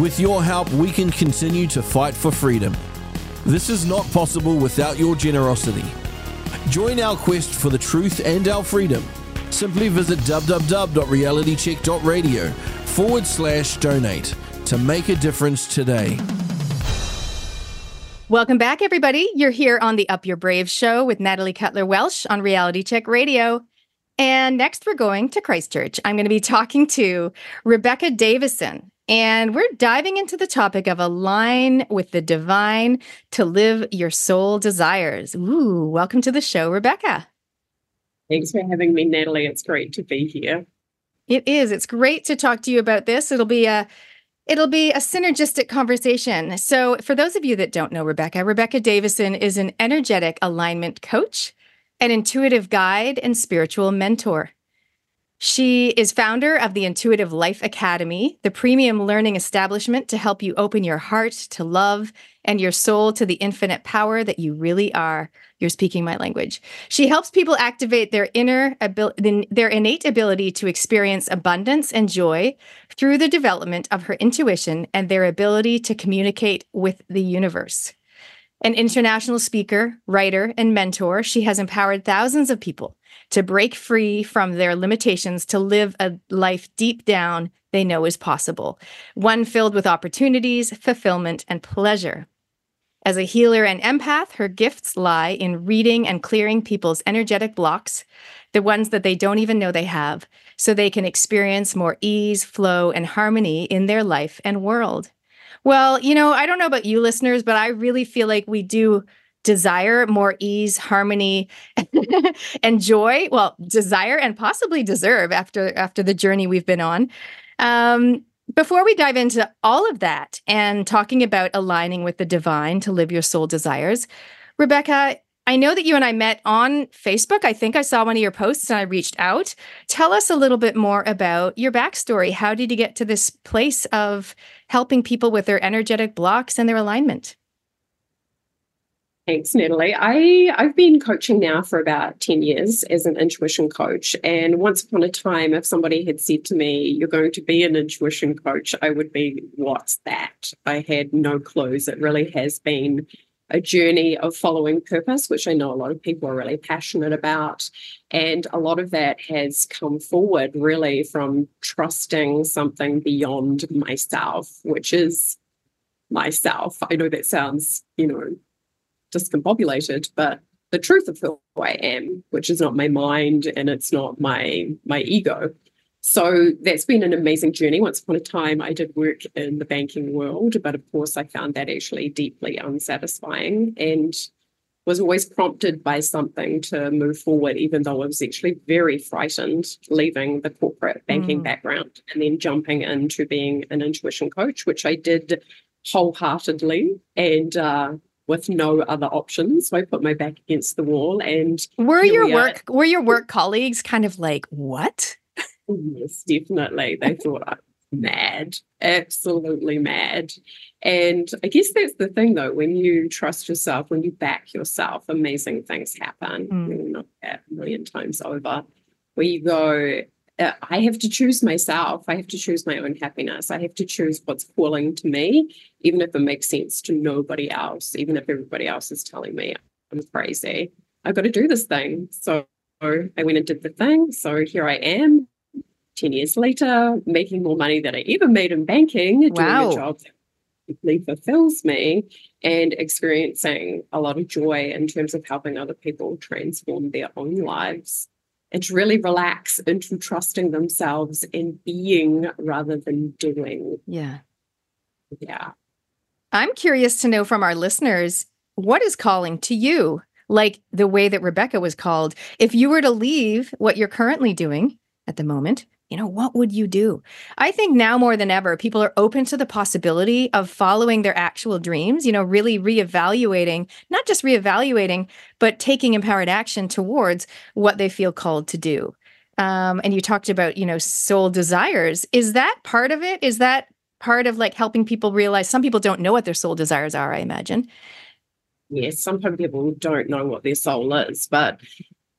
With your help, we can continue to fight for freedom. This is not possible without your generosity. Join our quest for the truth and our freedom. Simply visit www.realitycheck.radio forward slash donate to make a difference today. Welcome back, everybody. You're here on the Up Your Brave show with Natalie Cutler Welsh on Reality Check Radio. And next, we're going to Christchurch. I'm going to be talking to Rebecca Davison. And we're diving into the topic of align with the divine to live your soul desires. Ooh, welcome to the show, Rebecca. Thanks for having me, Natalie. It's great to be here. It is. It's great to talk to you about this. It'll be a It'll be a synergistic conversation. So, for those of you that don't know Rebecca, Rebecca Davison is an energetic alignment coach, an intuitive guide, and spiritual mentor. She is founder of the Intuitive Life Academy, the premium learning establishment to help you open your heart to love and your soul to the infinite power that you really are. You're speaking my language. She helps people activate their inner ability, their innate ability to experience abundance and joy through the development of her intuition and their ability to communicate with the universe. An international speaker, writer, and mentor, she has empowered thousands of people to break free from their limitations to live a life deep down they know is possible, one filled with opportunities, fulfillment, and pleasure. As a healer and empath, her gifts lie in reading and clearing people's energetic blocks, the ones that they don't even know they have, so they can experience more ease, flow, and harmony in their life and world. Well, you know, I don't know about you listeners, but I really feel like we do desire more ease, harmony, and joy. Well, desire and possibly deserve after after the journey we've been on. Um, before we dive into all of that and talking about aligning with the divine to live your soul desires, Rebecca, I know that you and I met on Facebook. I think I saw one of your posts and I reached out. Tell us a little bit more about your backstory. How did you get to this place of helping people with their energetic blocks and their alignment? Thanks, Natalie. I, I've been coaching now for about 10 years as an intuition coach. And once upon a time, if somebody had said to me, You're going to be an intuition coach, I would be, What's that? I had no clues. It really has been a journey of following purpose, which I know a lot of people are really passionate about. And a lot of that has come forward really from trusting something beyond myself, which is myself. I know that sounds, you know, discombobulated, but the truth of who I am, which is not my mind and it's not my my ego. So that's been an amazing journey. Once upon a time, I did work in the banking world, but of course, I found that actually deeply unsatisfying and was always prompted by something to move forward, even though I was actually very frightened leaving the corporate banking mm. background and then jumping into being an intuition coach, which I did wholeheartedly. And uh, with no other options. So I put my back against the wall and were your we work were your work colleagues kind of like, what? Yes, definitely. They thought I was mad, absolutely mad. And I guess that's the thing though, when you trust yourself, when you back yourself, amazing things happen. Mm. Not that a million times over. Where you go, uh, I have to choose myself. I have to choose my own happiness. I have to choose what's calling to me, even if it makes sense to nobody else, even if everybody else is telling me I'm crazy. I've got to do this thing. So I went and did the thing. So here I am, 10 years later, making more money than I ever made in banking, wow. doing a job that deeply fulfills me, and experiencing a lot of joy in terms of helping other people transform their own lives and to really relax into trusting themselves in being rather than doing. Yeah. Yeah. I'm curious to know from our listeners what is calling to you, like the way that Rebecca was called. If you were to leave what you're currently doing at the moment you know, what would you do? I think now more than ever, people are open to the possibility of following their actual dreams, you know, really reevaluating, not just reevaluating, but taking empowered action towards what they feel called to do. Um, and you talked about, you know, soul desires. Is that part of it? Is that part of like helping people realize some people don't know what their soul desires are, I imagine? Yes, sometimes people don't know what their soul is, but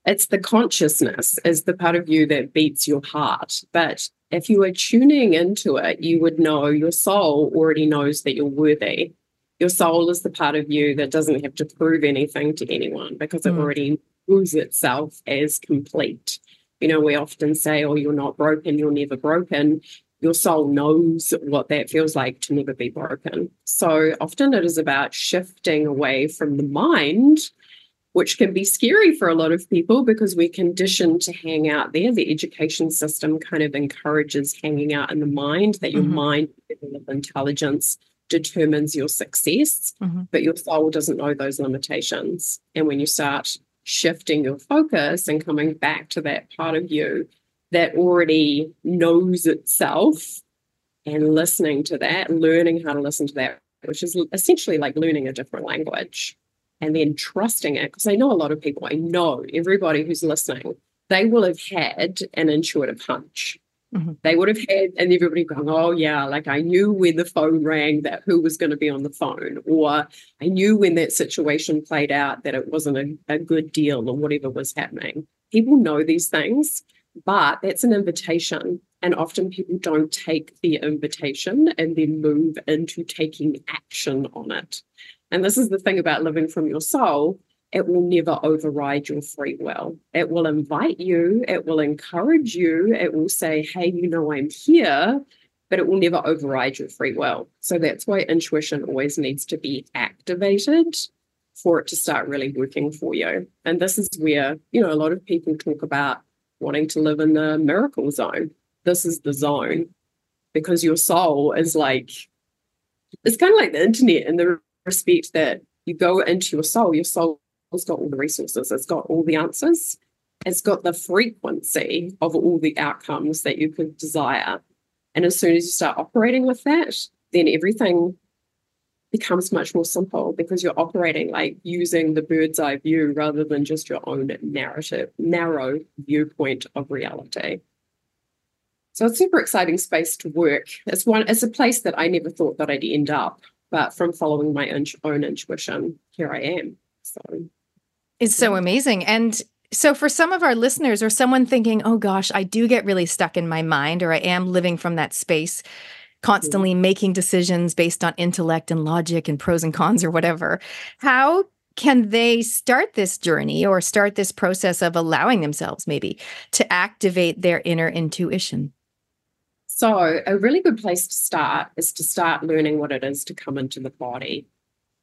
it's the consciousness is the part of you that beats your heart but if you are tuning into it, you would know your soul already knows that you're worthy. Your soul is the part of you that doesn't have to prove anything to anyone because it mm. already knows itself as complete. You know, we often say, oh, you're not broken, you're never broken. Your soul knows what that feels like to never be broken. So often it is about shifting away from the mind which can be scary for a lot of people because we're conditioned to hang out there. The education system kind of encourages hanging out in the mind, that your mm-hmm. mind of intelligence determines your success, mm-hmm. but your soul doesn't know those limitations. And when you start shifting your focus and coming back to that part of you that already knows itself and listening to that, learning how to listen to that, which is essentially like learning a different language and then trusting it. Because I know a lot of people, I know everybody who's listening, they will have had an intuitive hunch. Mm-hmm. They would have had, and everybody going, Oh, yeah, like I knew when the phone rang that who was going to be on the phone, or I knew when that situation played out that it wasn't a, a good deal or whatever was happening. People know these things, but that's an invitation. And often people don't take the invitation and then move into taking action on it. And this is the thing about living from your soul it will never override your free will. It will invite you, it will encourage you, it will say, hey, you know, I'm here, but it will never override your free will. So that's why intuition always needs to be activated for it to start really working for you. And this is where, you know, a lot of people talk about wanting to live in the miracle zone. This is the zone because your soul is like, it's kind of like the internet and the respect that you go into your soul, your soul's got all the resources, it's got all the answers, it's got the frequency of all the outcomes that you could desire. And as soon as you start operating with that, then everything becomes much more simple because you're operating like using the bird's eye view rather than just your own narrative, narrow viewpoint of reality. So it's super exciting space to work. It's one, it's a place that I never thought that I'd end up but from following my own intuition, here I am. So it's so amazing. And so, for some of our listeners or someone thinking, oh gosh, I do get really stuck in my mind, or I am living from that space, constantly mm-hmm. making decisions based on intellect and logic and pros and cons or whatever, how can they start this journey or start this process of allowing themselves maybe to activate their inner intuition? So, a really good place to start is to start learning what it is to come into the body,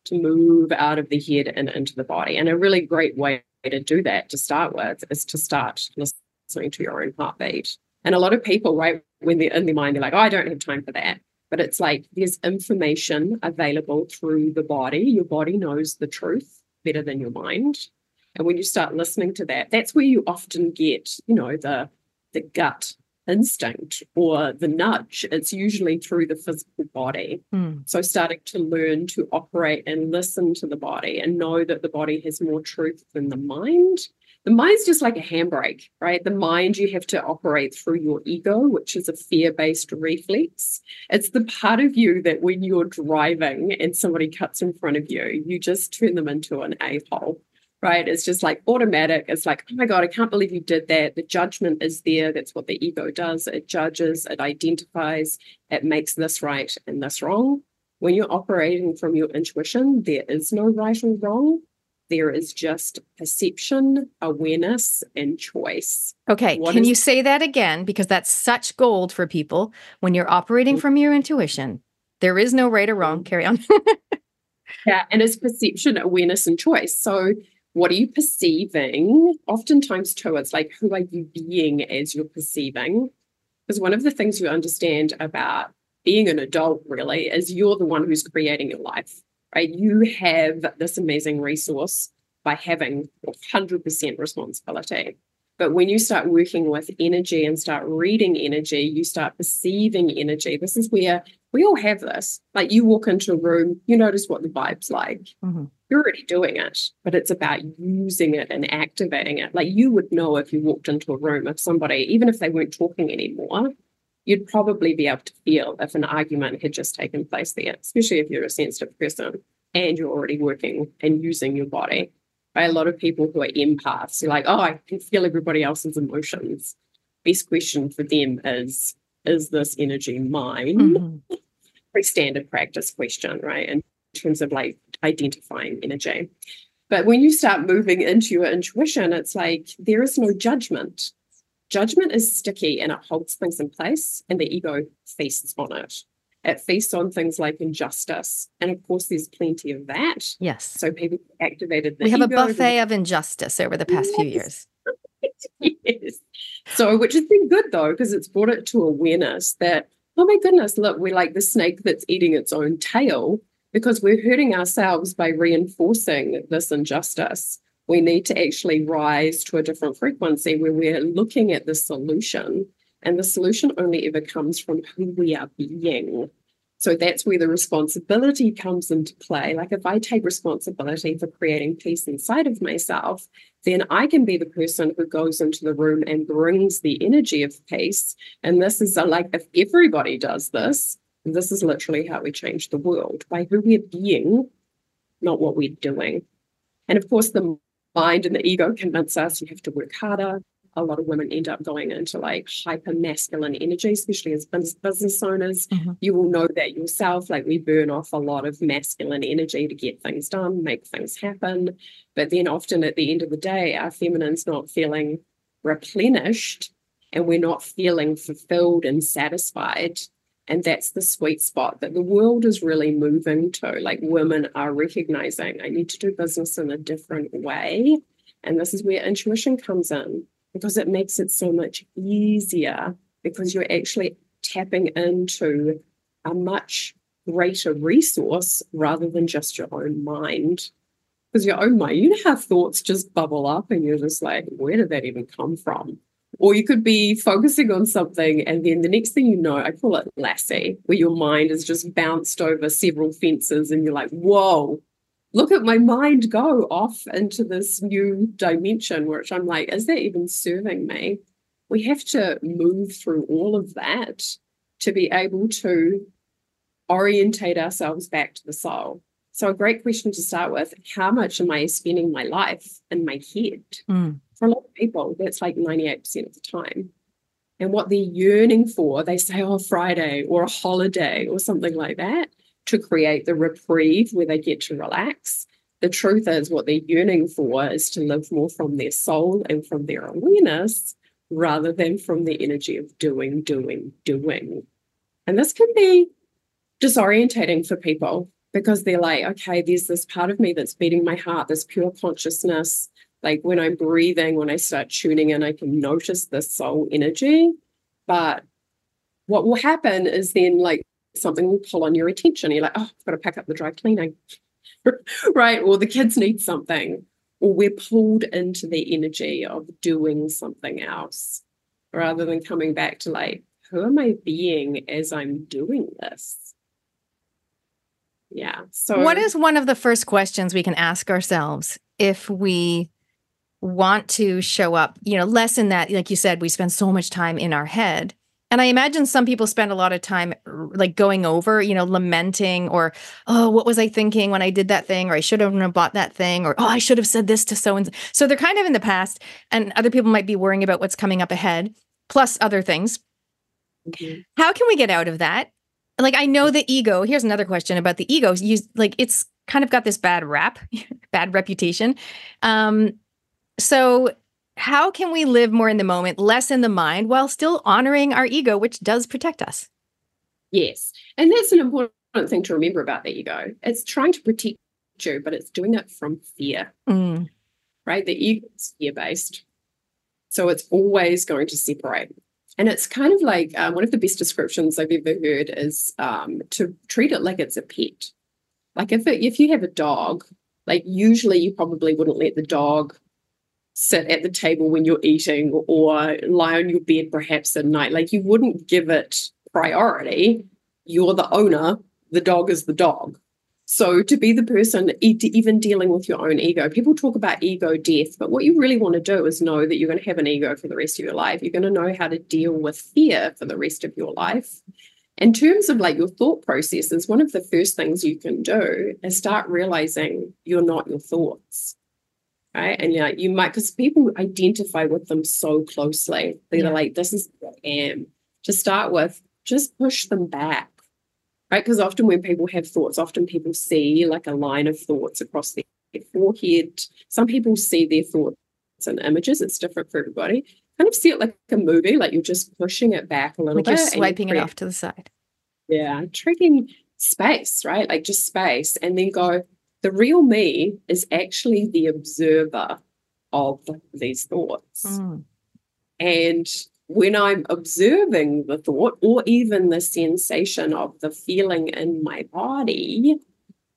to move out of the head and into the body. And a really great way to do that to start with is to start listening to your own heartbeat. And a lot of people, right, when they're in their mind, they're like, oh, I don't have time for that. But it's like there's information available through the body. Your body knows the truth better than your mind. And when you start listening to that, that's where you often get, you know, the the gut instinct or the nudge. It's usually through the physical body. Mm. So, starting to learn to operate and listen to the body and know that the body has more truth than the mind. The mind's just like a handbrake, right? The mind, you have to operate through your ego, which is a fear based reflex. It's the part of you that when you're driving and somebody cuts in front of you, you just turn them into an a hole right? It's just like automatic. It's like, oh my God, I can't believe you did that. The judgment is there. That's what the ego does. It judges, it identifies, it makes this right and this wrong. When you're operating from your intuition, there is no right or wrong. There is just perception, awareness, and choice. Okay. What Can is- you say that again? Because that's such gold for people. When you're operating from your intuition, there is no right or wrong. Mm-hmm. Carry on. yeah. And it's perception, awareness, and choice. So what are you perceiving? Oftentimes, too, it's like, who are you being as you're perceiving? Because one of the things you understand about being an adult really is you're the one who's creating your life, right? You have this amazing resource by having 100% responsibility. But when you start working with energy and start reading energy, you start perceiving energy. This is where we all have this. Like you walk into a room, you notice what the vibe's like. Mm-hmm you're already doing it, but it's about using it and activating it. Like you would know if you walked into a room if somebody, even if they weren't talking anymore, you'd probably be able to feel if an argument had just taken place there, especially if you're a sensitive person and you're already working and using your body. Right? A lot of people who are empaths, you're like, oh, I can feel everybody else's emotions. Best question for them is, is this energy mine? Mhm. Pretty standard practice question, right? In terms of like identifying energy. But when you start moving into your intuition, it's like there is no judgment. Judgment is sticky and it holds things in place, and the ego feasts on it. It feasts on things like injustice. And of course, there's plenty of that. Yes. So people activated the we have a buffet of injustice over the past few years. yes. So, which has been good though, because it's brought it to awareness that, oh my goodness, look, we're like the snake that's eating its own tail because we're hurting ourselves by reinforcing this injustice. We need to actually rise to a different frequency where we're looking at the solution, and the solution only ever comes from who we are being. So that's where the responsibility comes into play. Like if I take responsibility for creating peace inside of myself, then I can be the person who goes into the room and brings the energy of peace. And this is a, like, if everybody does this, this is literally how we change the world by who we're being, not what we're doing. And of course, the mind and the ego convince us you have to work harder. A lot of women end up going into like hyper masculine energy, especially as business owners. Mhm. You will know that yourself. Like, we burn off a lot of masculine energy to get things done, make things happen. But then often at the end of the day, our feminine's not feeling replenished and we're not feeling fulfilled and satisfied. And that's the sweet spot that the world is really moving to. Like women are recognizing, I need to do business in a different way. And this is where intuition comes in because it makes it so much easier because you're actually tapping into a much greater resource rather than just your own mind because your own mind, you know how thoughts just bubble up and you're just like, where did that even come from? Or you could be focusing on something and then the next thing you know, I call it lassie, where your mind is just bounced over several fences and you're like, whoa, look at my mind go off into this new dimension, which I'm like, is that even serving me? We have to move through all of that to be able to orientate ourselves back to the soul. So, a great question to start with how much am I spending my life in my head? Mm. For a lot of people, that's like 98% of the time. And what they're yearning for, they say, oh, Friday or a holiday or something like that to create the reprieve where they get to relax. The truth is, what they're yearning for is to live more from their soul and from their awareness rather than from the energy of doing, doing, doing. And this can be disorientating for people because they're like, okay, there's this part of me that's beating my heart, this pure consciousness. Like when I'm breathing, when I start tuning in, I can notice the soul energy. But what will happen is then like something will pull on your attention. You're like, oh, I've got to pack up the dry cleaning. right? Or the kids need something. Or we're pulled into the energy of doing something else rather than coming back to like, who am I being as I'm doing this? Yeah. So What is one of the first questions we can ask ourselves if we want to show up, you know, less in that, like you said, we spend so much time in our head. And I imagine some people spend a lot of time like going over, you know, lamenting or, oh, what was I thinking when I did that thing? Or I should have bought that thing. Or, oh, I should have said this to so and so. They're kind of in the past. And other people might be worrying about what's coming up ahead, plus other things. Mhm. How can we get out of that? Like I know the ego. Here's another question about the ego. You like it's kind of got this bad rap, bad reputation. Um, so how can we live more in the moment, less in the mind, while still honoring our ego, which does protect us? Yes. And that's an important thing to remember about the ego. It's trying to protect you, but it's doing it from fear, Mm, right? The ego is fear based. So it's always going to separate. And it's kind of like uh, one of the best descriptions I've ever heard is um, to treat it like it's a pet. Like if it, if you have a dog, like usually you probably wouldn't let the dog sit at the table when you're eating or lie on your bed perhaps at night. Like you wouldn't give it priority. You're the owner, the dog is the dog. So to be the person even dealing with your own ego, people talk about ego death, but what you really want to do is know that you're going to have an ego for the rest of your life. You're going to know how to deal with fear for the rest of your life. In terms of like your thought processes, one of the first things you can do is start realizing you're not your thoughts. Right. And yeah, you might because people identify with them so closely. They're Yeah. like, this is who I am. to start with, just push them back. Right? Because often when people have thoughts, often people see like a line of thoughts across their forehead. Some people see their thoughts and images. It's different for everybody. Kind of see it like a movie, like you're just pushing it back a little like bit. You're swiping it off to the side. Yeah, tricking space, right? Like just space, and then go. The real me is actually the observer of these thoughts. Mm. And when I'm observing the thought or even the sensation of the feeling in my body,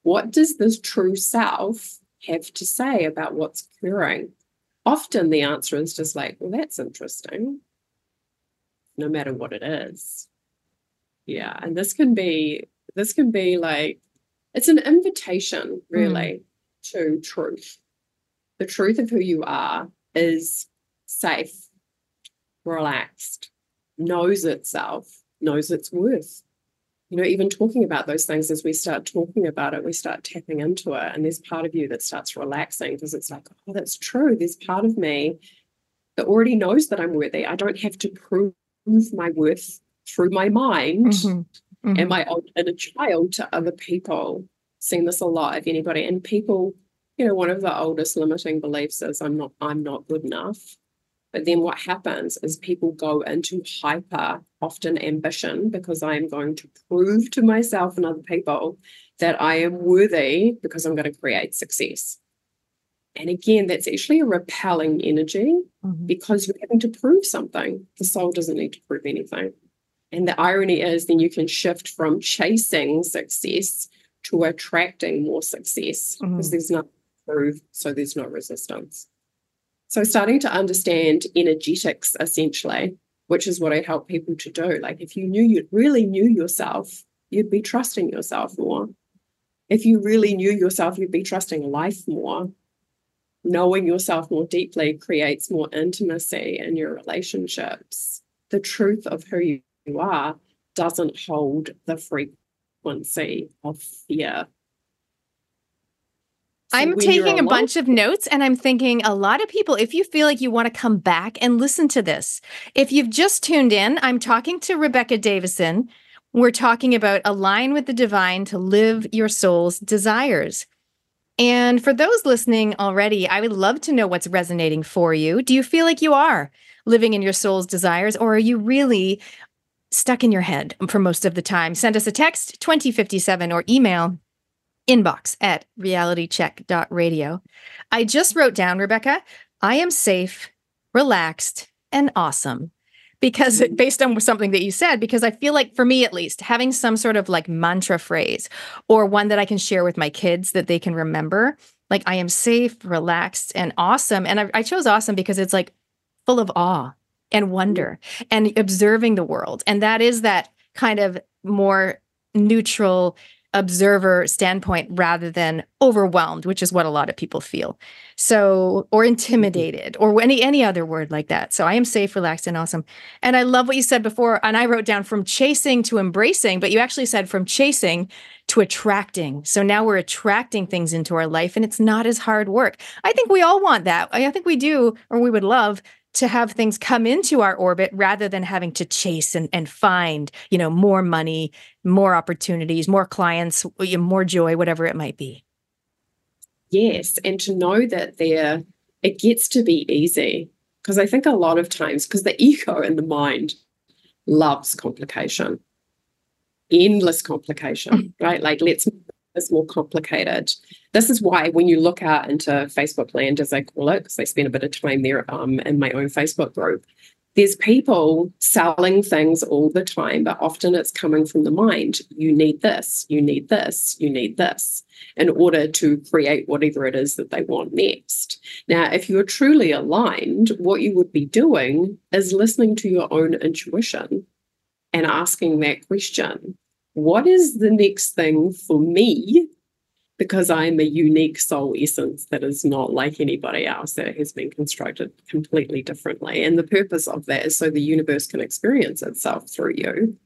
what does this true self have to say about what's occurring? Often the answer is just like, well, that's interesting, no matter what it is. Yeah. And this can be, this can be like, it's an invitation, really, mm. to truth. The truth of who you are is safe, relaxed, knows itself, knows its worth you know, even talking about those things as we start talking about it, we start tapping into it. And there's part of you that starts relaxing because it's like, oh, that's true. There's part of me that already knows that I'm worthy. I don't have to prove my worth through my mind mm-hmm. Mm-hmm. and my inner child to other people. Seen this a lot, if anybody, and people, you know, one of the oldest limiting beliefs is I'm not, I'm not good enough. But then what happens is people go into hyper, often ambition, because I am going to prove to myself and other people that I am worthy because I'm going to create success. And again, that's actually a repelling energy mm-hmm. because you're having to prove something. The soul doesn't need to prove anything. And the irony is, then you can shift from chasing success to attracting more success mm-hmm. because there's nothing to prove, so there's no resistance. So starting to understand energetics essentially, which is what I help people to do. Like if you knew you really knew yourself, you'd be trusting yourself more. If you really knew yourself, you'd be trusting life more. Knowing yourself more deeply creates more intimacy in your relationships. The truth of who you are doesn't hold the frequency of fear so I'm taking a bunch of notes and I'm thinking a lot of people, if you feel like you want to come back and listen to this, if you've just tuned in, I'm talking to Rebecca Davison. We're talking about align with the divine to live your soul's desires. And for those listening already, I would love to know what's resonating for you. Do you feel like you are living in your soul's desires, or are you really stuck in your head for most of the time? Send us a text 2057 or email inbox at realitycheck.radio. I just wrote down, Rebecca, I am safe, relaxed, and awesome. Because based on something that you said, because I feel like for me at least, having some sort of like mantra phrase or one that I can share with my kids that they can remember, like I am safe, relaxed, and awesome. And I, I chose awesome because it's like full of awe and wonder and observing the world. And that is that kind of more neutral observer standpoint rather than overwhelmed which is what a lot of people feel. So or mm-hmm. intimidated or any any other word like that. So i am safe relaxed and awesome. And i love what you said before and i wrote down from chasing to embracing but you actually said from chasing to attracting. So now we're attracting things into our life and it's not as hard work. I think we all want that. I think we do or we would love to have things come into our orbit rather than having to chase and, and find you know more money more opportunities more clients more joy whatever it might be. Yes and to know that there it gets to be easy because i think a lot of times because the ego and the mind loves complication. Endless complication right? Like let's is more complicated. This is why when you look out into Facebook land, as I call it, because I spend a bit of time there um, in my own Facebook group, there's people selling things all the time, but often it's coming from the mind. You need this, you need this, you need this in order to create whatever it is that they want next. Now, if you're truly aligned, what you would be doing is listening to your own intuition and asking that question what is the next thing for me? Because I'm a unique soul essence that is not like anybody else that has been constructed completely differently. And the purpose of that is so the universe can experience itself through you.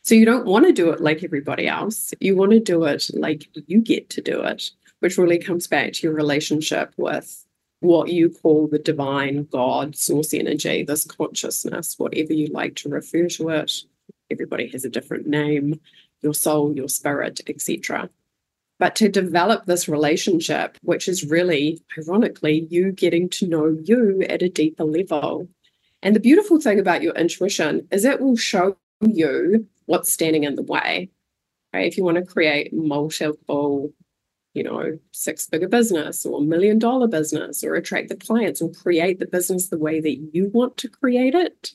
So you don't want to do it like everybody else. You want to do it like you get to do it, which really comes back to your relationship with what you call the divine God source energy, this consciousness, whatever you like to refer to it. Everybody has a different name, your soul, your spirit, etc. But to develop this relationship, which is really, ironically, you getting to know you at a deeper level. And the beautiful thing about your intuition is it will show you what's standing in the way. Right? If you want to create multiple you know, six figure business or million dollar business or attract the clients or create the business the way that you want to create it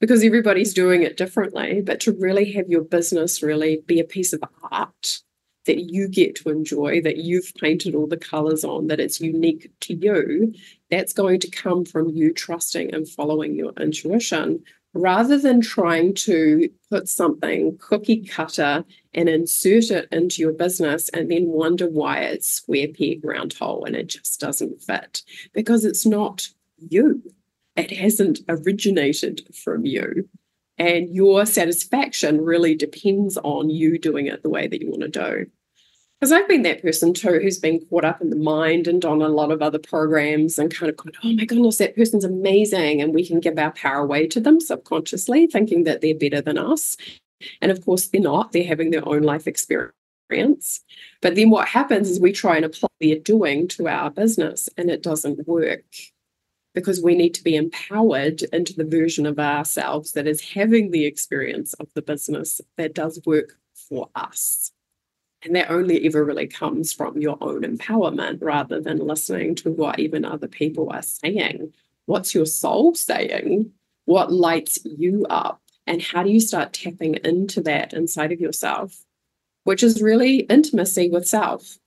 because everybody's doing it differently. But to really have your business really be a piece of art that you get to enjoy, that you've painted all the colors on, that it's unique to you, that's going to come from you trusting and following your intuition rather than trying to put something cookie cutter and insert it into your business and then wonder why it's square peg round hole and it just doesn't fit because it's not you it hasn't originated from you and your satisfaction really depends on you doing it the way that you want to do because I've been that person too who's been caught up in the mind and on a lot of other programs and kind of gone, oh my goodness, that person's amazing. And we can give our power away to them subconsciously, thinking that they're better than us. And of course, they're not, they're having their own life experience. But then what happens is we try and apply their doing to our business and it doesn't work because we need to be empowered into the version of ourselves that is having the experience of the business that does work for us. And that only ever really comes from your own empowerment rather than listening to what even other people are saying. What's your soul saying? What lights you up? And how do you start tapping into that inside of yourself? Which is really intimacy with self,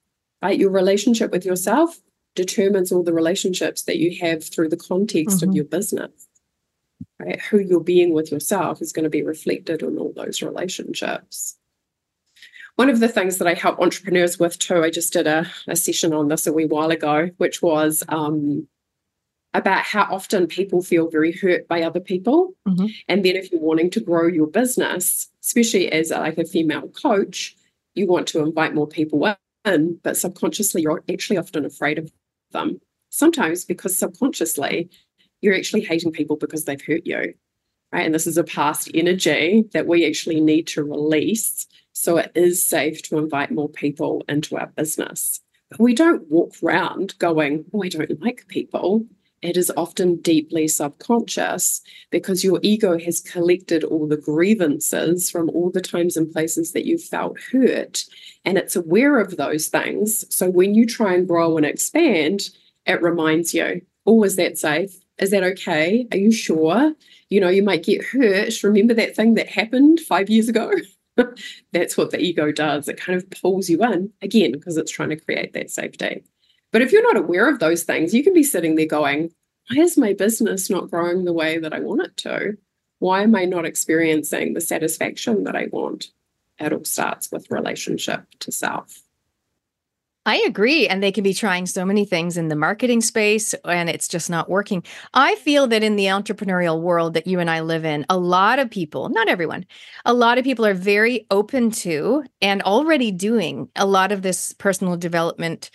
right? Your relationship with yourself determines all the relationships that you have through the context mm-hmm. of your business. Right? Who you're being with yourself is going to be reflected in all those relationships. One of the things that I help entrepreneurs with too, I just did a, a session on this a wee while ago, which was um, about how often people feel very hurt by other people. Mm-hmm. And then if you're wanting to grow your business, especially as like a female coach, you want to invite more people in, but subconsciously you're actually often afraid of them. Sometimes because subconsciously you're actually hating people because they've hurt you. Right. And this is a past energy that we actually need to release so it is safe to invite more people into our business. But we don't walk around going, oh, I don't like people. It is often deeply subconscious because your ego has collected all the grievances from all the times and places that you felt hurt. And it's aware of those things. So when you try and grow and expand, it reminds you, oh, is that safe? Is that okay? Are you sure? You know, you might get hurt. Remember that thing that happened five years ago? That's what the ego does. It kind of pulls you in again because it's trying to create that safety. But if you're not aware of those things, you can be sitting there going, why is my business not growing the way that I want it to? Why am I not experiencing the satisfaction that I want? It all starts with relationship to self. I agree. And they can be trying so many things in the marketing space and it's just not working. I feel that in the entrepreneurial world that you and I live in, a lot of people, not everyone, a lot of people are very open to and already doing a lot of this personal development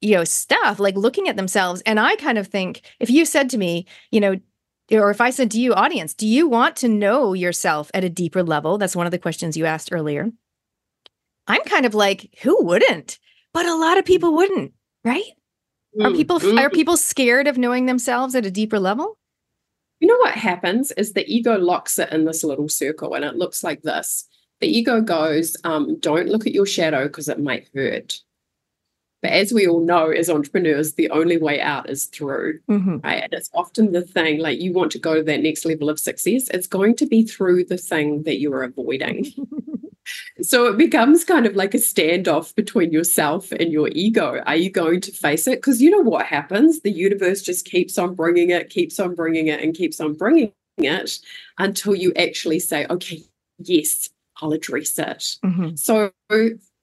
you know stuff like looking at themselves and i kind of think if you said to me you know or if i said to you audience do you want to know yourself at a deeper level that's one of the questions you asked earlier i'm kind of like who wouldn't but a lot of people wouldn't, right? Mm. Are people mm. are people scared of knowing themselves at a deeper level? You know what happens is the ego locks it in this little circle and it looks like this. The ego goes, um, don't look at your shadow because it might hurt. But as we all know, as entrepreneurs, the only way out is through. Mm-hmm. Right? And it's often the thing, like you want to go to that next level of success, it's going to be through the thing that you are avoiding. So it becomes kind of like a standoff between yourself and your ego. Are you going to face it? Because you know what happens? The universe just keeps on bringing it, keeps on bringing it, and keeps on bringing it until you actually say, okay, yes, I'll address it. Mm-hmm. So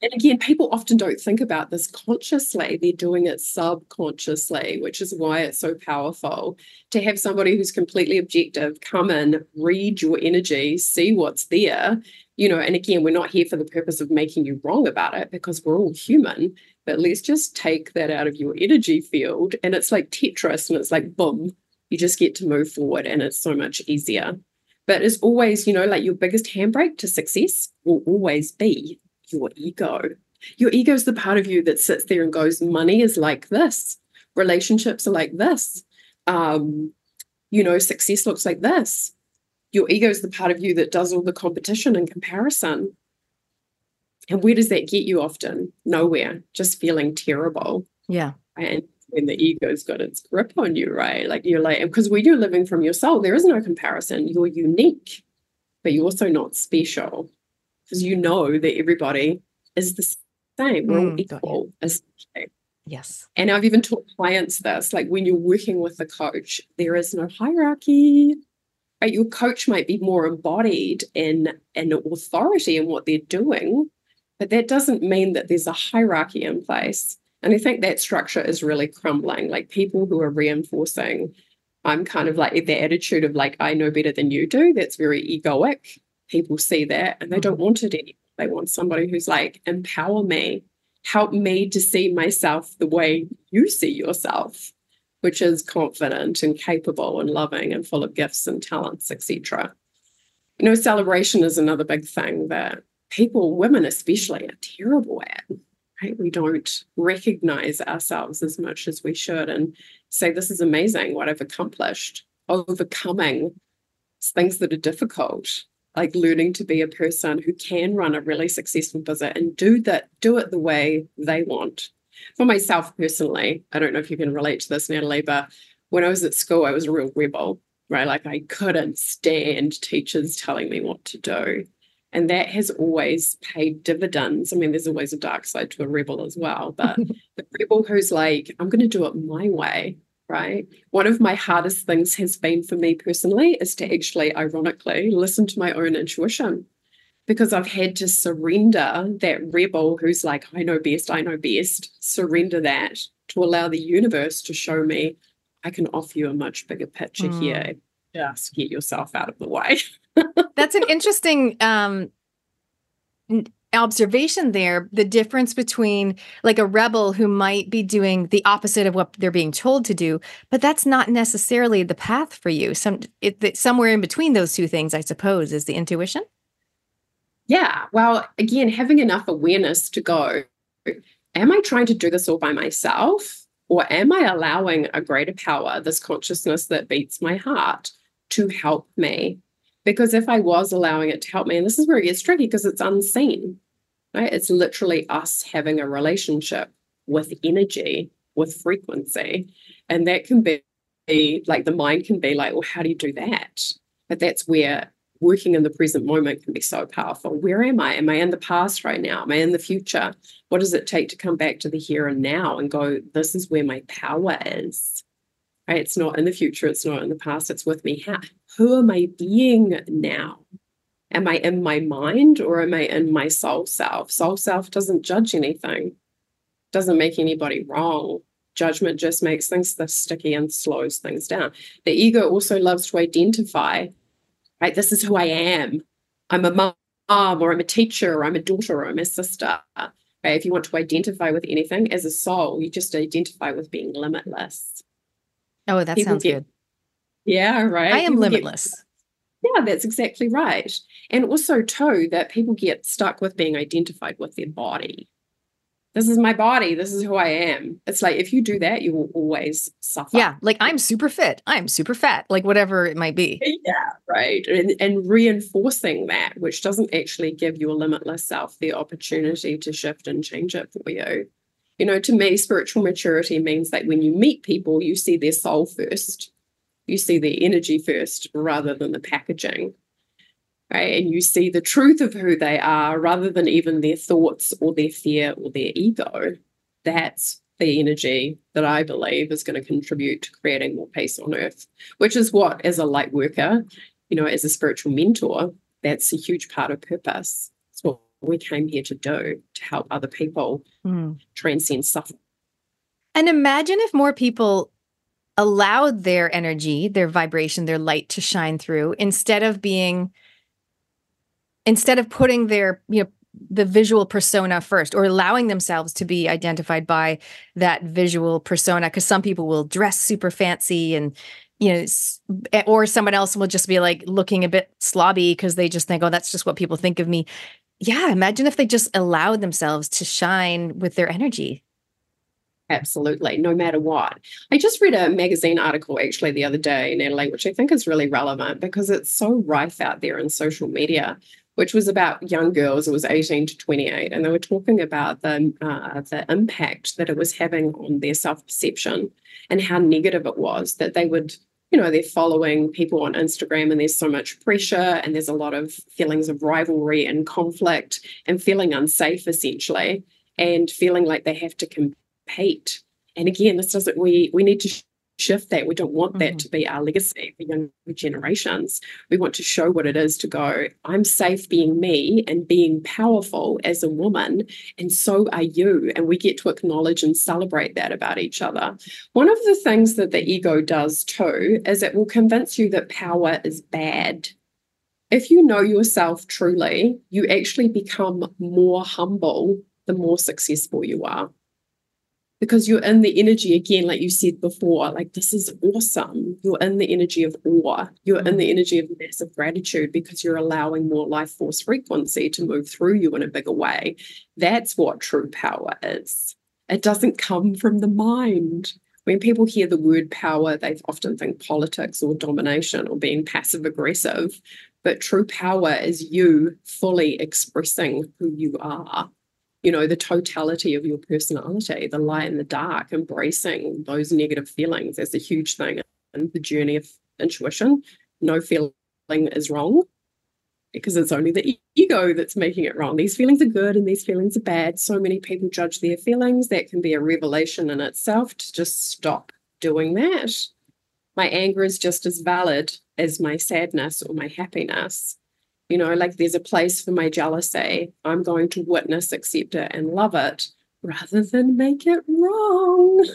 and again, people often don't think about this consciously. They're doing it subconsciously, which is why it's so powerful to have somebody who's completely objective come in, read your energy, see what's there. You know, and again, we're not here for the purpose of making you wrong about it because we're all human. But let's just take that out of your energy field. And it's like Tetris, and it's like boom, you just get to move forward, and it's so much easier. But it's always, you know, like your biggest handbrake to success will always be your ego. Your ego is the part of you that sits there and goes, money is like this, relationships are like this, um, you know, success looks like this. Your ego is the part of you that does all the competition and comparison. And where does that get you often? Nowhere, just feeling terrible. Yeah. And when the ego's got its grip on you, right? Like you're like, because when you're living from your soul, there is no comparison. You're unique, but you're also not special because you know that everybody is the same. We're mm, all equal. Essentially. Yes. And I've even taught clients this like when you're working with a coach, there is no hierarchy. Right? Your coach might be more embodied in an authority in what they're doing, but that doesn't mean that there's a hierarchy in place. And I think that structure is really crumbling. Like people who are reinforcing, I'm kind of like the attitude of like, I know better than you do. That's very egoic people see that and they don't mm-hmm. want it anymore. They want somebody who's like, empower me, help me to see myself the way you see yourself, which is confident and capable and loving and full of gifts and talents, etc. You know, celebration is another big thing that people, women especially, are terrible at. Right? We don't recognize ourselves as much as we should and say, This is amazing what I've accomplished, overcoming things that are difficult like learning to be a person who can run a really successful business and do that, do it the way they want. For myself personally, I don't know if you can relate to this, Natalie, but when I was at school, I was a real rebel, right? Like I couldn't stand teachers telling me what to do. And that has always paid dividends. I mean, there's always a dark side to a rebel as well, but the rebel who's like, I'm going to do it my way right? One of my hardest things has been for me personally is to actually, ironically, listen to my own intuition because I've had to surrender that rebel who's like, I know best, I know best, surrender that to allow the universe to show me I can offer you a much bigger picture mm. here. Just get yourself out of the way. That's an interesting um, observation there the difference between like a rebel who might be doing the opposite of what they're being told to do but that's not necessarily the path for you. Some it, somewhere in between those two things i suppose is the intuition. Yeah. Well again having enough awareness to go am i trying to do this all by myself or am i allowing a greater power this consciousness that beats my heart to help me because if I was allowing it to help me, and this is where it gets tricky because it's unseen, right? It's literally us having a relationship with energy, with frequency. And that can be like the mind can be like, well, how do you do that? But that's where working in the present moment can be so powerful. Where am I? Am I in the past right now? Am I in the future? What does it take to come back to the here and now and go, this is where my power is? Right? It's not in the future, it's not in the past, it's with me. How, who am I being now? Am I in my mind or am I in my soul self? Soul self doesn't judge anything, doesn't make anybody wrong. Judgment just makes things sticky and slows things down. The ego also loves to identify, right? This is who I am. I'm a mom or I'm a teacher or I'm a daughter or I'm a sister. Right? If you want to identify with anything as a soul, you just identify with being limitless. Oh, that People sounds get, good. Yeah, right. I am people limitless. Get, yeah, that's exactly right. And also, too, that people get stuck with being identified with their body. This is my body. This is who I am. It's like if you do that, you will always suffer. Yeah, like I'm super fit. I'm super fat, like whatever it might be. Yeah, right. And, and reinforcing that, which doesn't actually give your limitless self the opportunity to shift and change it for you. You know, to me, spiritual maturity means that when you meet people, you see their soul first. You see the energy first rather than the packaging right? And you see the truth of who they are rather than even their thoughts or their fear or their ego. That's the energy that i believe is going to contribute to creating more peace on earth which is what as a light worker you know as a spiritual mentor that's a huge part of purpose. It's what we came here to do to help other people mm. transcend suffering. And imagine if more people allowed their energy, their vibration, their light to shine through instead of being instead of putting their you know the visual persona first or allowing themselves to be identified by that visual persona because some people will dress super fancy and you know eh, or someone else will just be like looking a bit slobby because they just think oh that's just what people think of me yeah imagine if they just allowed themselves to shine with their energy Absolutely, no matter what. I just read a magazine article actually the other day, Natalie, which I think is really relevant because it's so rife out there in social media which was about young girls. It was 18 to 28, and they were talking about the uh, the impact that it was having on their self perception and how negative it was that they would. You know, they're following people on Instagram and there's so much pressure and there's a lot of feelings of rivalry and conflict and feeling unsafe essentially and feeling like they have to compete. And again, this doesn't we we need to shift that. We don't want mm-hmm. that to be our legacy for younger generations. We want to show what it is to go, I'm safe being me and being powerful as a woman, and so are you. And we get to acknowledge and celebrate that about each other. One of the things that the ego does too is it will convince you that power is bad. If you know yourself truly, you actually become more humble the more successful you are because you're in the energy again, like you said before, like this is awesome. You're in the energy of awe. You're in the mm. energy of massive gratitude because you're allowing more life force frequency to move through you in a bigger way. That's what true power is. It doesn't come from the mind. When people hear the word power, they often think politics or domination or being passive aggressive. But true power is you fully expressing who you are you know, the totality of your personality, the light and the dark, embracing those negative feelings is a huge thing And the journey of intuition. No feeling is wrong because it's only the ego that's making it wrong. These feelings are good and these feelings are bad. So many people judge their feelings. That can be a revelation in itself to just stop doing that. My anger is just as valid as my sadness or my happiness you know, like there's a place for my jealousy. I'm going to witness, accept it, and love it rather than make it wrong.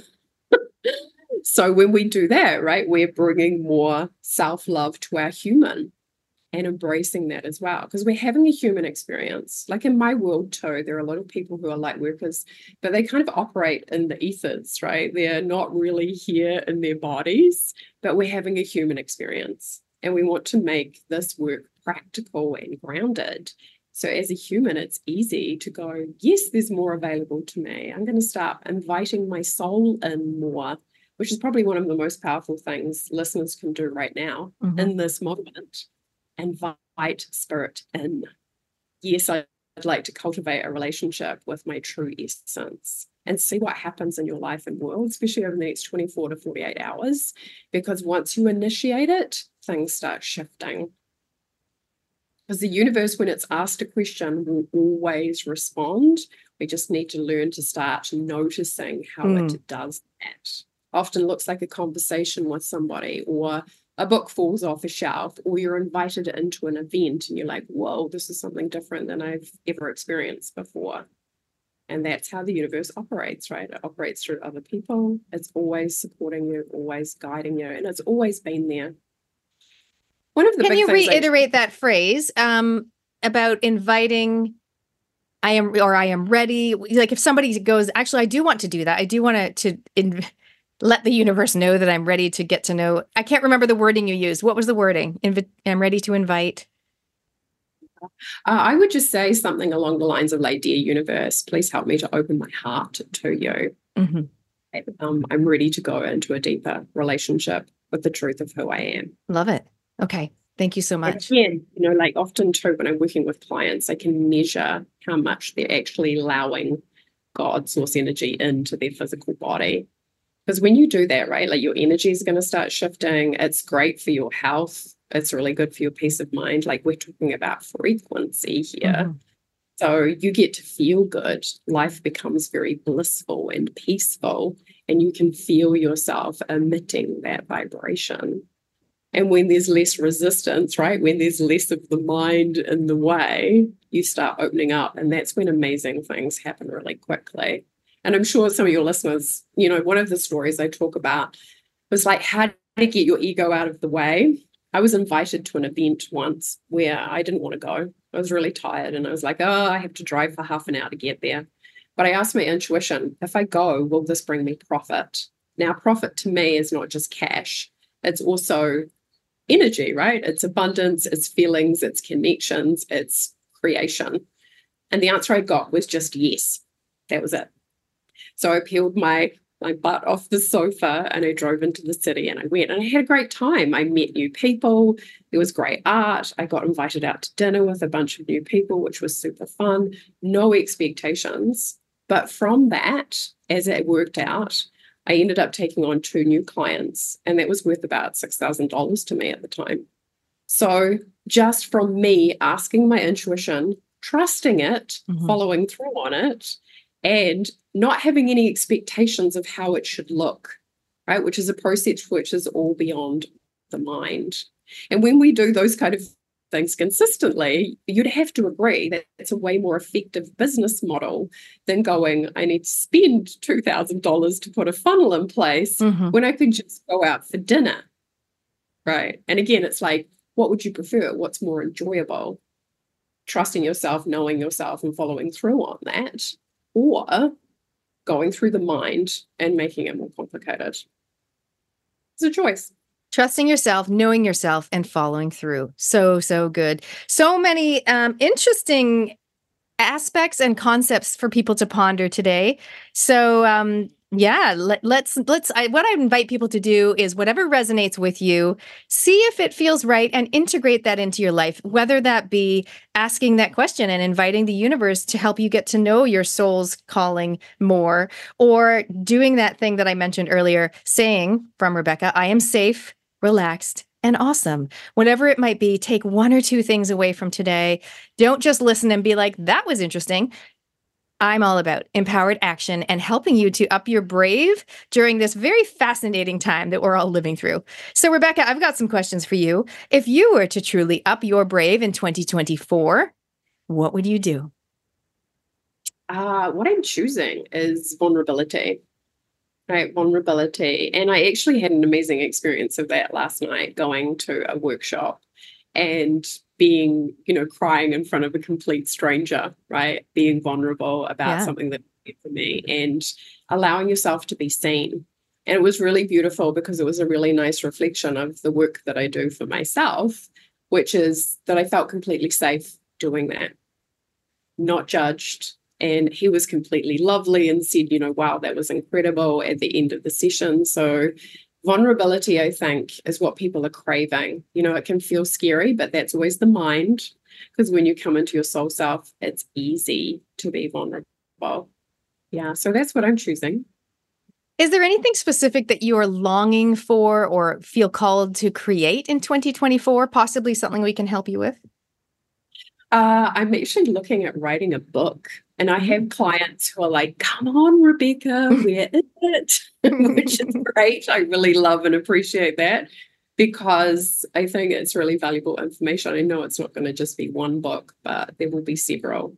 so when we do that, right, we're bringing more self love to our human and embracing that as well because we're having a human experience like in my world too there are a lot of people who are light workers but they kind of operate in the ethers right they're not really here in their bodies but we're having a human experience and we want to make this work practical and grounded. So, as a human, it's easy to go, yes, there's more available to me. I'm going to start inviting my soul in more, which is probably one of the most powerful things listeners can do right now mm-hmm. in this moment. Invite spirit in. Yes, I'd like to cultivate a relationship with my true essence and see what happens in your life and world, especially over the next 24 to 48 hours. Because once you initiate it, things start shifting. Because the universe, when it's asked a question, will always respond. We just need to learn to start noticing how mm. it hmm. does that. Often looks like a conversation with somebody, or a book falls off a shelf, or you're invited into an event and you're like, whoa, this is something different than I've ever experienced before. And that's how the universe operates, right? It operates through other people. It's always supporting you, always guiding you, and it's always been there. One of the can you reiterate I- that phrase um, about inviting? I am or I am ready. Like if somebody goes, actually, I do want to do that. I do want to to in, let the universe know that I'm ready to get to know. I can't remember the wording you used. What was the wording? Invi- I'm ready to invite. Uh, I would just say something along the lines of like, "Dear universe, please help me to open my heart to you. Mm-hmm. Um, I'm ready to go into a deeper relationship with the truth of who I am." Love it. Okay. Thank you so much. Again, you know, like often too, when I'm working with clients, I can measure how much they're actually allowing God source energy into their physical body. Because when you do that, right, like your energy is going to start shifting. It's great for your health. It's really good for your peace of mind. Like we're talking about frequency here. Mm-hmm. So you get to feel good. Life becomes very blissful and peaceful, and you can feel yourself emitting that vibration. And when there's less resistance, right? When there's less of the mind in the way, you start opening up. And that's when amazing things happen really quickly. And I'm sure some of your listeners, you know, one of the stories I talk about was like how to get your ego out of the way. I was invited to an event once where I didn't want to go. I was really tired and I was like, oh, I have to drive for half an hour to get there. But I asked my intuition, if I go, will this bring me profit? Now, profit to me is not just cash, it's also energy, right? It's abundance, it's feelings, it's connections, it's creation. And the answer I got was just yes. That was it. So I peeled my my butt off the sofa and I drove into the city and I went and I had a great time. I met new people. There was great art. I got invited out to dinner with a bunch of new people, which was super fun. No expectations. But from that, as it worked out, I ended up taking on two new clients, and that was worth about $6,000 to me at the time. So, just from me asking my intuition, trusting it, mm-hmm. following through on it, and not having any expectations of how it should look, right? Which is a process which is all beyond the mind. And when we do those kind of things consistently, you'd have to agree that it's a way more effective business model than going, I need to spend $2,000 to put a funnel in place mm-hmm. when I could just go out for dinner. Right. And again, it's like, what would you prefer? What's more enjoyable? Trusting yourself, knowing yourself, and following through on that, or going through the mind and making it more complicated. It's a choice. Trusting yourself, knowing yourself, and following through. So, so good. So many um, interesting aspects and concepts for people to ponder today. So, um, yeah, let, let's let's. I, what I invite people to do is whatever resonates with you, see if it feels right, and integrate that into your life. Whether that be asking that question and inviting the universe to help you get to know your soul's calling more, or doing that thing that I mentioned earlier, saying from Rebecca, "I am safe, relaxed, and awesome. Whatever it might be, take one or two things away from today. Don't just listen and be like, that was interesting. I'm all about empowered action and helping you to up your brave during this very fascinating time that we're all living through. So, Rebecca, I've got some questions for you. If you were to truly up your brave in 2024, what would you do? Uh, what I'm choosing is vulnerability. Right, vulnerability. And I actually had an amazing experience of that last night going to a workshop and being, you know, crying in front of a complete stranger, right? Being vulnerable about yeah. something that for me and allowing yourself to be seen. And it was really beautiful because it was a really nice reflection of the work that I do for myself, which is that I felt completely safe doing that, not judged. And he was completely lovely and said, you know, wow, that was incredible at the end of the session. So vulnerability, I think, is what people are craving. You know, it can feel scary, but that's always the mind. Because when you come into your soul self, it's easy to be vulnerable. Yeah. So that's what I'm choosing. Is there anything specific that you are longing for or feel called to create in 2024? Possibly something we can help you with? Uh, I'm actually looking at writing a book. And I have mm-hmm. clients who are like, come on, Rebecca, we're it, which is great. I really love and appreciate that because I think it's really valuable information. I know it's not going to just be one book, but there will be several.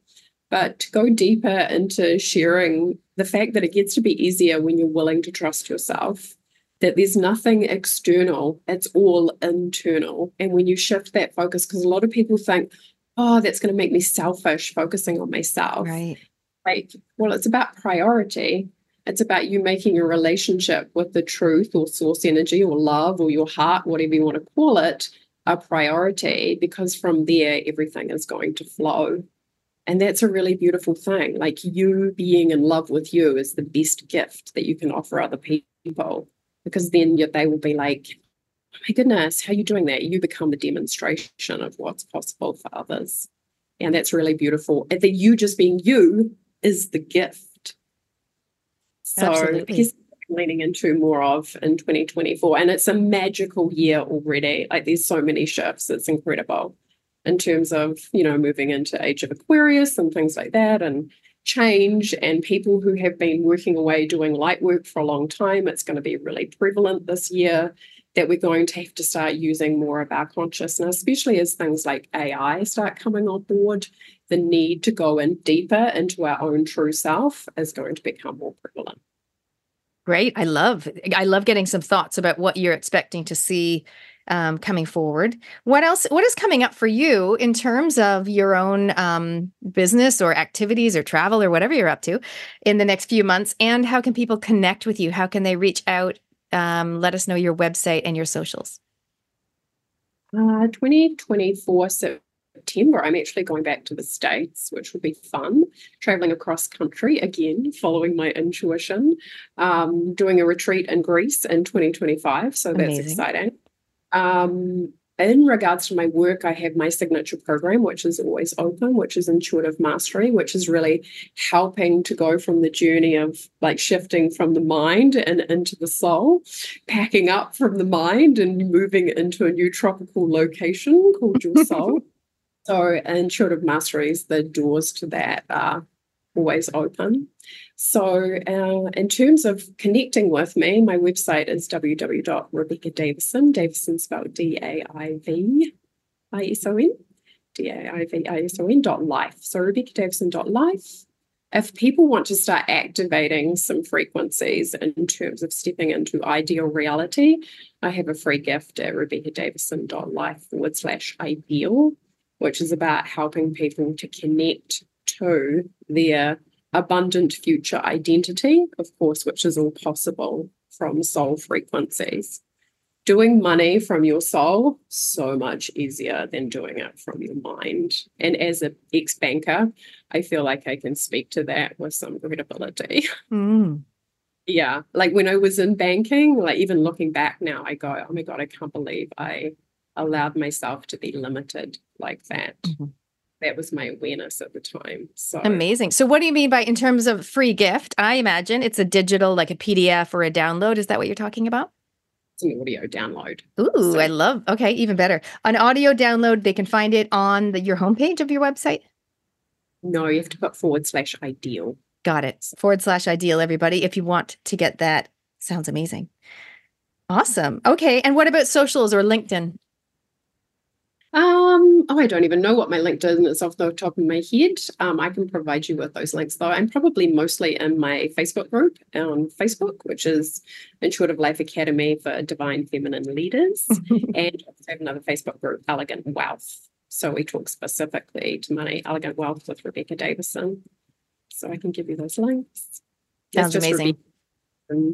But to go deeper into sharing the fact that it gets to be easier when you're willing to trust yourself, that there's nothing external, it's all internal. And when you shift that focus, because a lot of people think, oh, that's going to make me selfish focusing on myself. Right. Like, well, it's about priority. It's about you making your relationship with the truth or source energy or love or your heart, whatever you want to call it, a priority because from there, everything is going to flow. And that's a really beautiful thing. Like you being in love with you is the best gift that you can offer other people because then they will be like, my goodness, how are you doing that? You become the demonstration of what's possible for others. And that's really beautiful. And that you just being you is the gift. So Absolutely. leaning into more of in 2024. And it's a magical year already. Like there's so many shifts. It's incredible in terms of, you know, moving into age of Aquarius and things like that and change and people who have been working away doing light work for a long time. It's going to be really prevalent this year that we're going to have to start using more of our consciousness, especially as things like AI start coming on board. The need to go in deeper into our own true self is going to become more prevalent. Great. I love I love getting some thoughts about what you're expecting to see um, coming forward. What else? What is coming up for you in terms of your own um, business or activities or travel or whatever you're up to in the next few months? And how can people connect with you? How can they reach out? Um, let us know your website and your socials. Uh, 2024 September, I'm actually going back to the States, which would be fun. Traveling across country again, following my intuition, um, doing a retreat in Greece in 2025. So that's Amazing. exciting. Um, in regards to my work, I have my signature program, which is always open, which is Intuitive Mastery, which is really helping to go from the journey of like shifting from the mind and into the soul, packing up from the mind and moving into a new tropical location called your soul. so, Intuitive Mastery is the doors to that are always open. So, uh, in terms of connecting with me, my website is www.rebeccadavison, Davison Davison spelled D A I V I S O N, D A I V I S O N dot life. So, rebeccadavison dot life. If people want to start activating some frequencies in terms of stepping into ideal reality, I have a free gift at rebeccadavison.life forward slash ideal, which is about helping people to connect to their abundant future identity, of course, which is all possible from soul frequencies. Doing money from your soul, so much easier than doing it from your mind. And as an ex banker, I feel like I can speak to that with some credibility. Mm. yeah. Like when I was in banking, like even looking back now, I go, oh my God, I can't believe I allowed myself to be limited like that. Mm-hmm that was my awareness at the time. So amazing. So what do you mean by in terms of free gift? I imagine it's a digital, like a PDF or a download. Is that what you're talking about? It's an audio download. Ooh, so. I love. Okay, even better. An audio download. They can find it on the, your homepage of your website. No, you have to put forward slash ideal. Got it. Forward slash ideal. Everybody, if you want to get that, sounds amazing. Awesome. Okay, and what about socials or LinkedIn? Um, oh, I don't even know what my LinkedIn is off the top of my head. Um, I can provide you with those links though. I'm probably mostly in my Facebook group on Facebook, which is Intuitive Life Academy for Divine Feminine Leaders. and I have another Facebook group, Elegant Wealth. So we talk specifically to money, Elegant Wealth with Rebecca Davison. So I can give you those links. Sounds amazing.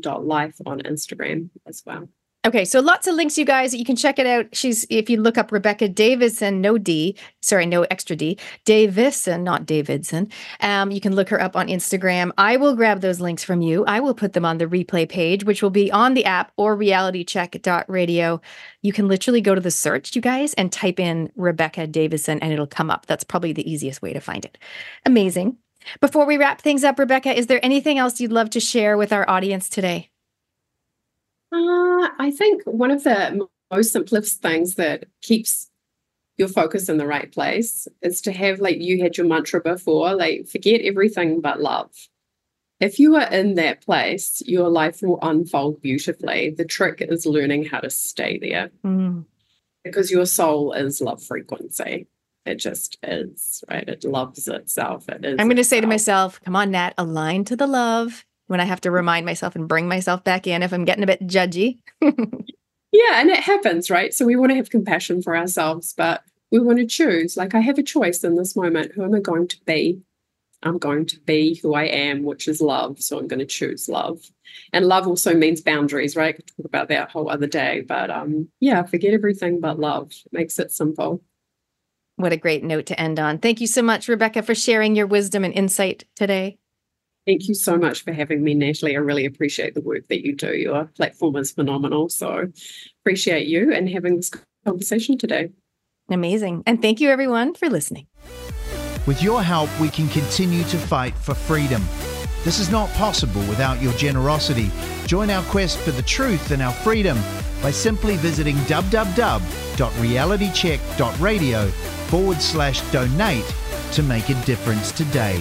Dot life on Instagram as well. Okay, so lots of links, you guys. You can check it out. She's if you look up Rebecca Davison, no D, sorry, no extra D, Davison, not Davidson. Um, you can look her up on Instagram. I will grab those links from you. I will put them on the replay page, which will be on the app or realitycheck.radio. You can literally go to the search, you guys, and type in Rebecca Davison, and it'll come up. That's probably the easiest way to find it. Amazing. Before we wrap things up, Rebecca, is there anything else you'd love to share with our audience today? Uh, I think one of the most simplest things that keeps your focus in the right place is to have, like you had your mantra before, like forget everything but love. If you are in that place, your life will unfold beautifully. The trick is learning how to stay there mm. because your soul is love frequency. It just is, right? It loves itself. It is. I'm going to say to myself, come on, Nat, align to the love when I have to remind myself and bring myself back in if I'm getting a bit judgy. yeah, and it happens, right? So we want to have compassion for ourselves, but we want to choose. Like, I have a choice in this moment. Who am I going to be? I'm going to be who I am, which is love. So I'm going to choose love. And love also means boundaries, right? I could talk about that a whole other day. But um, yeah, forget everything but love. It makes it simple. What a great note to end on. Thank you so much, Rebecca, for sharing your wisdom and insight today. Thank you so much for having me, Natalie. I really appreciate the work that you do. Your platform is phenomenal. So appreciate you and having this conversation today. Amazing. And thank you, everyone, for listening. With your help, we can continue to fight for freedom. This is not possible without your generosity. Join our quest for the truth and our freedom by simply visiting www.realitycheck.radio forward slash donate to make a difference today.